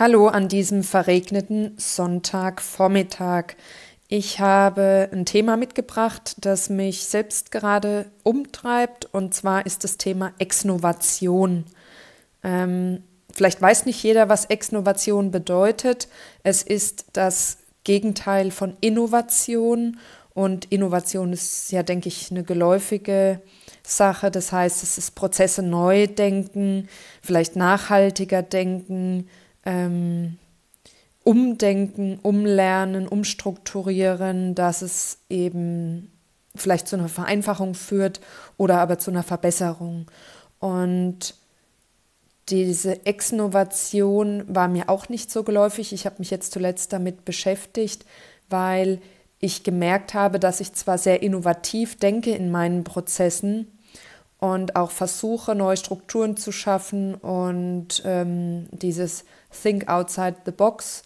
Hallo an diesem verregneten Sonntagvormittag. Ich habe ein Thema mitgebracht, das mich selbst gerade umtreibt, und zwar ist das Thema Exnovation. Ähm, vielleicht weiß nicht jeder, was Exnovation bedeutet. Es ist das Gegenteil von Innovation und Innovation ist ja, denke ich, eine geläufige Sache. Das heißt, es ist Prozesse neu denken, vielleicht nachhaltiger denken, ähm, umdenken, umlernen, umstrukturieren, dass es eben vielleicht zu einer Vereinfachung führt oder aber zu einer Verbesserung. Und diese Exnovation war mir auch nicht so geläufig. Ich habe mich jetzt zuletzt damit beschäftigt, weil ich gemerkt habe, dass ich zwar sehr innovativ denke in meinen Prozessen, und auch versuche, neue Strukturen zu schaffen und ähm, dieses Think Outside the Box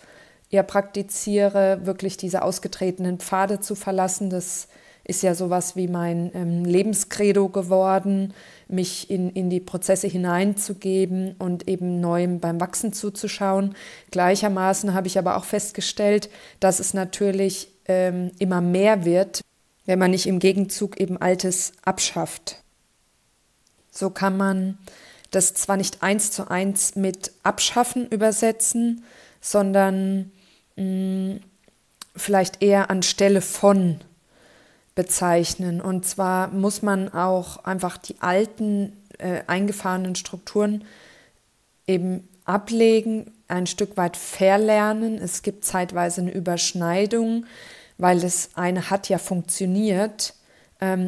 ja praktiziere, wirklich diese ausgetretenen Pfade zu verlassen. Das ist ja sowas wie mein ähm, Lebenskredo geworden, mich in, in die Prozesse hineinzugeben und eben neuem beim Wachsen zuzuschauen. Gleichermaßen habe ich aber auch festgestellt, dass es natürlich ähm, immer mehr wird, wenn man nicht im Gegenzug eben Altes abschafft. So kann man das zwar nicht eins zu eins mit Abschaffen übersetzen, sondern mh, mm, vielleicht eher anstelle von bezeichnen. Und zwar muss man auch einfach die alten äh, eingefahrenen Strukturen eben ablegen, ein Stück weit verlernen. Es gibt zeitweise eine Überschneidung, weil das eine hat ja funktioniert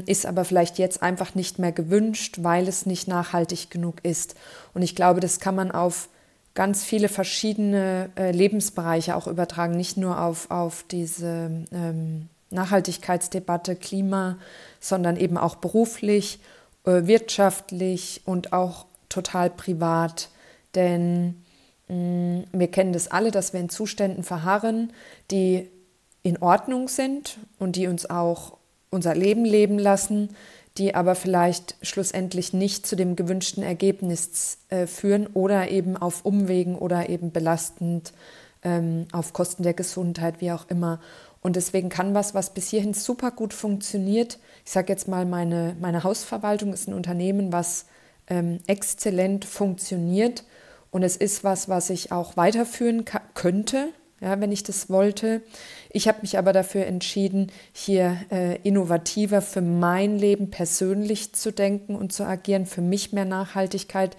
ist aber vielleicht jetzt einfach nicht mehr gewünscht, weil es nicht nachhaltig genug ist. Und ich glaube, das kann man auf ganz viele verschiedene äh, Lebensbereiche auch übertragen, nicht nur auf, auf diese ähm, Nachhaltigkeitsdebatte, Klima, sondern eben auch beruflich, äh, wirtschaftlich und auch total privat. Denn mm, wir kennen das alle, dass wir in Zuständen verharren, die in Ordnung sind und die uns auch unser Leben leben lassen, die aber vielleicht schlussendlich nicht zu dem gewünschten Ergebnis äh, führen oder eben auf Umwegen oder eben belastend ähm, auf Kosten der Gesundheit, wie auch immer. Und deswegen kann was, was bis hierhin super gut funktioniert, ich sage jetzt mal, meine, meine Hausverwaltung ist ein Unternehmen, was ähm, exzellent funktioniert und es ist was, was ich auch weiterführen könnte, ja, wenn ich das wollte. Ich habe mich aber dafür entschieden, hier äh, innovativer für mein Leben persönlich zu denken und zu agieren, für mich mehr Nachhaltigkeit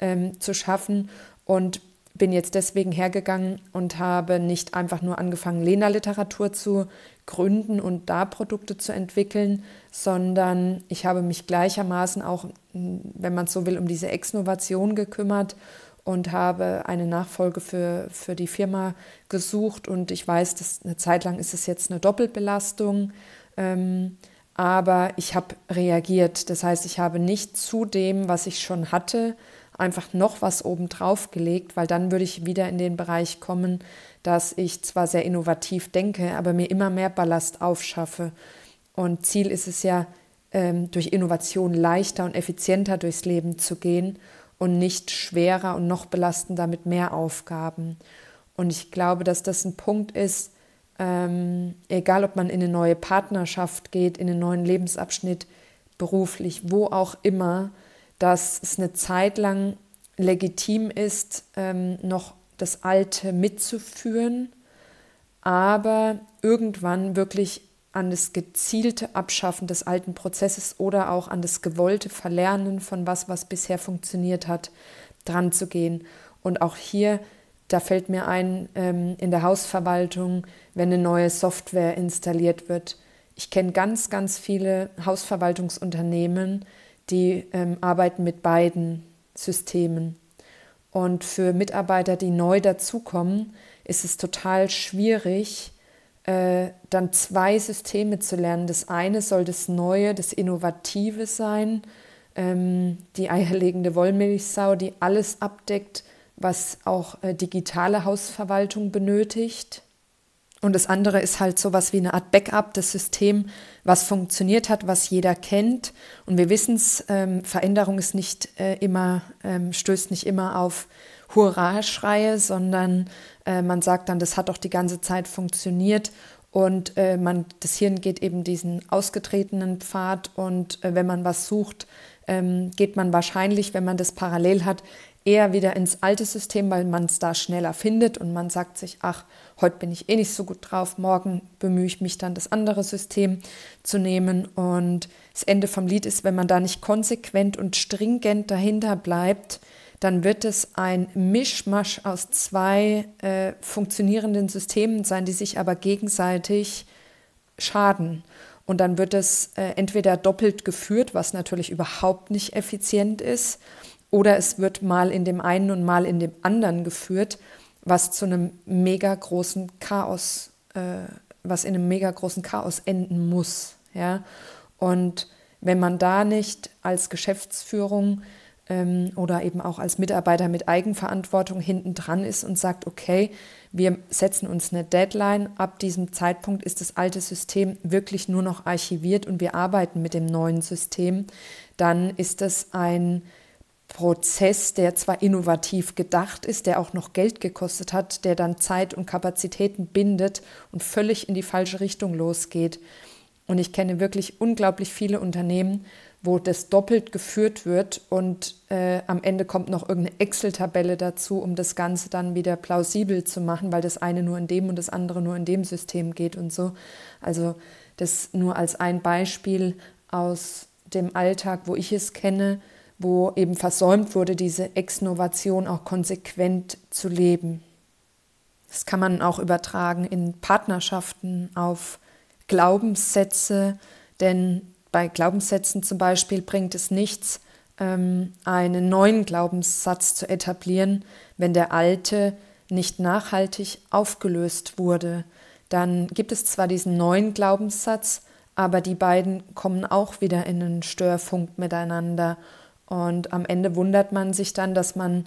ähm, zu schaffen und bin jetzt deswegen hergegangen und habe nicht einfach nur angefangen, Lena-Literatur zu gründen und da Produkte zu entwickeln, sondern ich habe mich gleichermaßen auch, wenn man es so will, um diese Exnovation gekümmert und habe eine Nachfolge für, für die Firma gesucht. Und ich weiß, dass eine Zeit lang ist es jetzt eine Doppelbelastung. Ähm, aber ich habe reagiert. Das heißt, ich habe nicht zu dem, was ich schon hatte, einfach noch was obendrauf gelegt, weil dann würde ich wieder in den Bereich kommen, dass ich zwar sehr innovativ denke, aber mir immer mehr Ballast aufschaffe. Und Ziel ist es ja, ähm, durch Innovation leichter und effizienter durchs Leben zu gehen und nicht schwerer und noch belastender mit mehr Aufgaben. Und ich glaube, dass das ein Punkt ist, ähm, egal ob man in eine neue Partnerschaft geht, in einen neuen Lebensabschnitt, beruflich, wo auch immer, dass es eine Zeit lang legitim ist, ähm, noch das Alte mitzuführen, aber irgendwann wirklich an das gezielte Abschaffen des alten Prozesses oder auch an das gewollte Verlernen von was, was bisher funktioniert hat, dran zu gehen. Und auch hier, da fällt mir ein, ähm, in der Hausverwaltung, wenn eine neue Software installiert wird. Ich kenne ganz, ganz viele Hausverwaltungsunternehmen, die ähm, arbeiten mit beiden Systemen. Und für Mitarbeiter, die neu dazukommen, ist es total schwierig, äh, dann zwei Systeme zu lernen. Das eine soll das Neue, das Innovative sein, ähm, die eierlegende Wollmilchsau, die alles abdeckt, was auch äh, digitale Hausverwaltung benötigt. Und das andere ist halt so was wie eine Art Backup, das System, was funktioniert hat, was jeder kennt. Und wir wissen es, ähm, Veränderung ist nicht äh, immer, ähm, stößt nicht immer auf Hurra-Schreie, sondern äh, man sagt dann, das hat doch die ganze Zeit funktioniert. Und äh, man, das Hirn geht eben diesen ausgetretenen Pfad. Und äh, wenn man was sucht, ähm, geht man wahrscheinlich, wenn man das parallel hat, eher wieder ins alte System, weil man es da schneller findet. Und man sagt sich, ach, heute bin ich eh nicht so gut drauf, morgen bemühe ich mich dann das andere System zu nehmen. Und das Ende vom Lied ist, wenn man da nicht konsequent und stringent dahinter bleibt, dann wird es ein Mischmasch aus zwei äh, funktionierenden Systemen sein, die sich aber gegenseitig schaden. Und dann wird es äh, entweder doppelt geführt, was natürlich überhaupt nicht effizient ist, oder es wird mal in dem einen und mal in dem anderen geführt, was zu einem mega großen Chaos, äh, was in einem mega großen Chaos enden muss. Ja? Und wenn man da nicht als Geschäftsführung ähm, oder eben auch als Mitarbeiter mit Eigenverantwortung hinten dran ist und sagt, okay, wir setzen uns eine Deadline, ab diesem Zeitpunkt ist das alte System wirklich nur noch archiviert und wir arbeiten mit dem neuen System, dann ist das ein Prozess, der zwar innovativ gedacht ist, der auch noch Geld gekostet hat, der dann Zeit und Kapazitäten bindet und völlig in die falsche Richtung losgeht. Und ich kenne wirklich unglaublich viele Unternehmen, wo das doppelt geführt wird und äh, am Ende kommt noch irgendeine Excel-Tabelle dazu, um das Ganze dann wieder plausibel zu machen, weil das eine nur in dem und das andere nur in dem System geht und so. Also das nur als ein Beispiel aus dem Alltag, wo ich es kenne, wo eben versäumt wurde, diese Exnovation auch konsequent zu leben. Das kann man auch übertragen in Partnerschaften auf Glaubenssätze, denn bei Glaubenssätzen zum Beispiel bringt es nichts, ähm, einen neuen Glaubenssatz zu etablieren, wenn der alte nicht nachhaltig aufgelöst wurde. Dann gibt es zwar diesen neuen Glaubenssatz, aber die beiden kommen auch wieder in einen Störfunk miteinander. Und am Ende wundert man sich dann, dass man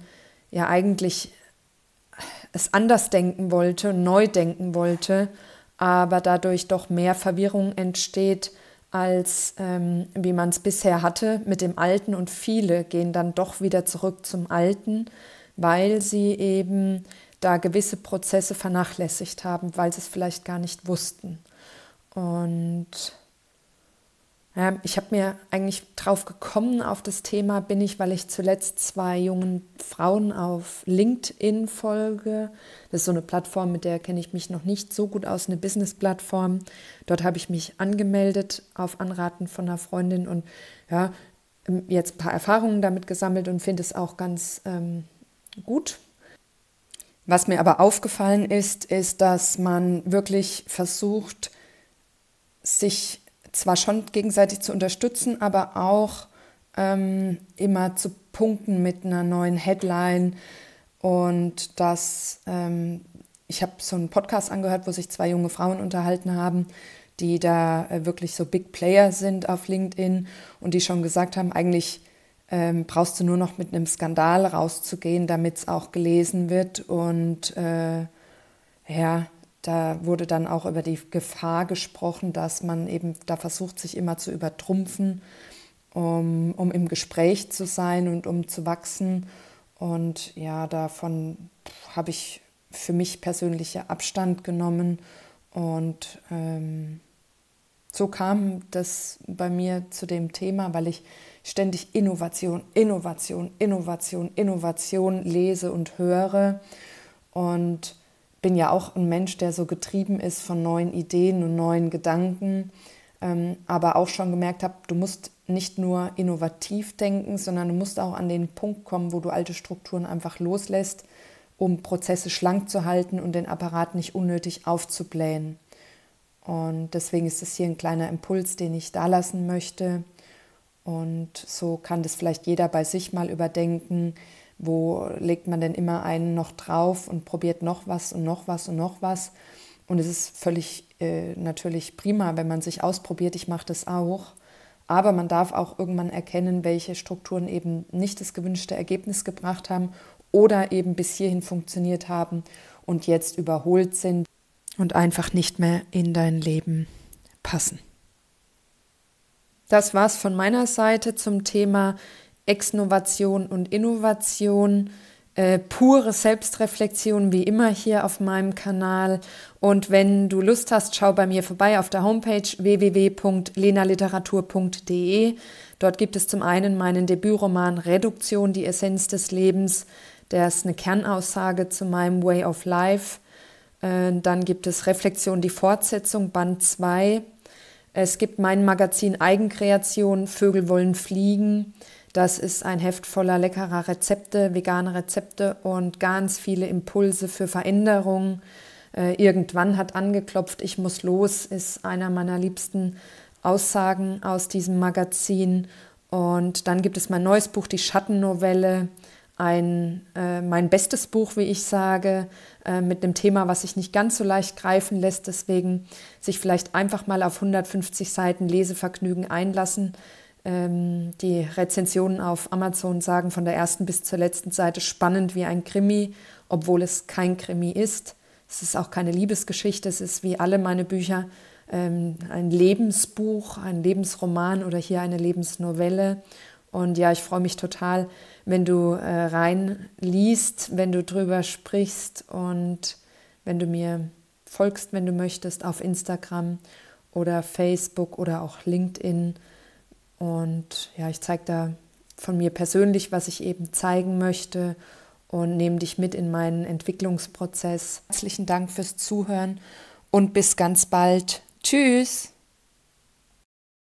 ja eigentlich es anders denken wollte, neu denken wollte, aber dadurch doch mehr Verwirrung entsteht, als ähm, wie man es bisher hatte mit dem Alten. Und viele gehen dann doch wieder zurück zum Alten, weil sie eben da gewisse Prozesse vernachlässigt haben, weil sie es vielleicht gar nicht wussten. Und ich habe mir eigentlich drauf gekommen auf das Thema bin ich, weil ich zuletzt zwei jungen Frauen auf LinkedIn folge. Das ist so eine Plattform, mit der kenne ich mich noch nicht so gut aus, eine Business-Plattform. Dort habe ich mich angemeldet auf Anraten von einer Freundin und ja, jetzt ein paar Erfahrungen damit gesammelt und finde es auch ganz ähm, gut. Was mir aber aufgefallen ist, ist, dass man wirklich versucht, sich zwar schon gegenseitig zu unterstützen, aber auch ähm, immer zu punkten mit einer neuen Headline. Und das, ähm, ich habe so einen Podcast angehört, wo sich zwei junge Frauen unterhalten haben, die da äh, wirklich so Big Player sind auf LinkedIn und die schon gesagt haben, eigentlich ähm, brauchst du nur noch mit einem Skandal rauszugehen, damit es auch gelesen wird. Und äh, ja, da wurde dann auch über die Gefahr gesprochen, dass man eben da versucht, sich immer zu übertrumpfen, um, um im Gespräch zu sein und um zu wachsen. Und ja, davon habe ich für mich persönliche Abstand genommen. Und ähm, so kam das bei mir zu dem Thema, weil ich ständig Innovation, Innovation, Innovation, Innovation lese und höre. Und bin ja auch ein Mensch, der so getrieben ist von neuen Ideen und neuen Gedanken, ähm, aber auch schon gemerkt habe, du musst nicht nur innovativ denken, sondern du musst auch an den Punkt kommen, wo du alte Strukturen einfach loslässt, um Prozesse schlank zu halten und den Apparat nicht unnötig aufzublähen. Und deswegen ist das hier ein kleiner Impuls, den ich da lassen möchte. Und so kann das vielleicht jeder bei sich mal überdenken, wo legt man denn immer einen noch drauf und probiert noch was und noch was und noch was. Und es ist völlig äh, natürlich prima, wenn man sich ausprobiert. Ich mache das auch. Aber man darf auch irgendwann erkennen, welche Strukturen eben nicht das gewünschte Ergebnis gebracht haben oder eben bis hierhin funktioniert haben und jetzt überholt sind und einfach nicht mehr in dein Leben passen. Das war's von meiner Seite zum Thema Exnovation und Innovation. äh, pure Selbstreflexion wie immer hier auf meinem Kanal. Und wenn du Lust hast, schau bei mir vorbei auf der Homepage www.lenaliteratur.de. Dort gibt es zum einen meinen Debütroman Reduktion, die Essenz des Lebens. Der ist eine Kernaussage zu meinem Way of Life. Äh, dann gibt es Reflexion, die Fortsetzung, Band 2. Es gibt mein Magazin Eigenkreation, Vögel wollen fliegen. Das ist ein Heft voller leckerer Rezepte, vegane Rezepte und ganz viele Impulse für Veränderung. Äh, irgendwann hat angeklopft, ich muss los, ist einer meiner liebsten Aussagen aus diesem Magazin. Und dann gibt es mein neues Buch, die Schattennovelle, ein, äh, mein bestes Buch, wie ich sage, äh, mit einem Thema, was sich nicht ganz so leicht greifen lässt. Deswegen sich vielleicht einfach mal auf 150 Seiten Lesevergnügen einlassen. Ähm, die Rezensionen auf Amazon sagen von der ersten bis zur letzten Seite spannend wie ein Krimi, obwohl es kein Krimi ist. Es ist auch keine Liebesgeschichte, es ist wie alle meine Bücher ähm, ein Lebensbuch, ein Lebensroman oder hier eine Lebensnovelle. Und ja, ich freue mich total, wenn du äh, reinliest, wenn du drüber sprichst und wenn du mir folgst, wenn du möchtest, auf Instagram oder Facebook oder auch LinkedIn. Und ja, ich zeige da von mir persönlich, was ich eben zeigen möchte und nehme dich mit in meinen Entwicklungsprozess. Herzlichen Dank fürs Zuhören und bis ganz bald. Tschüss.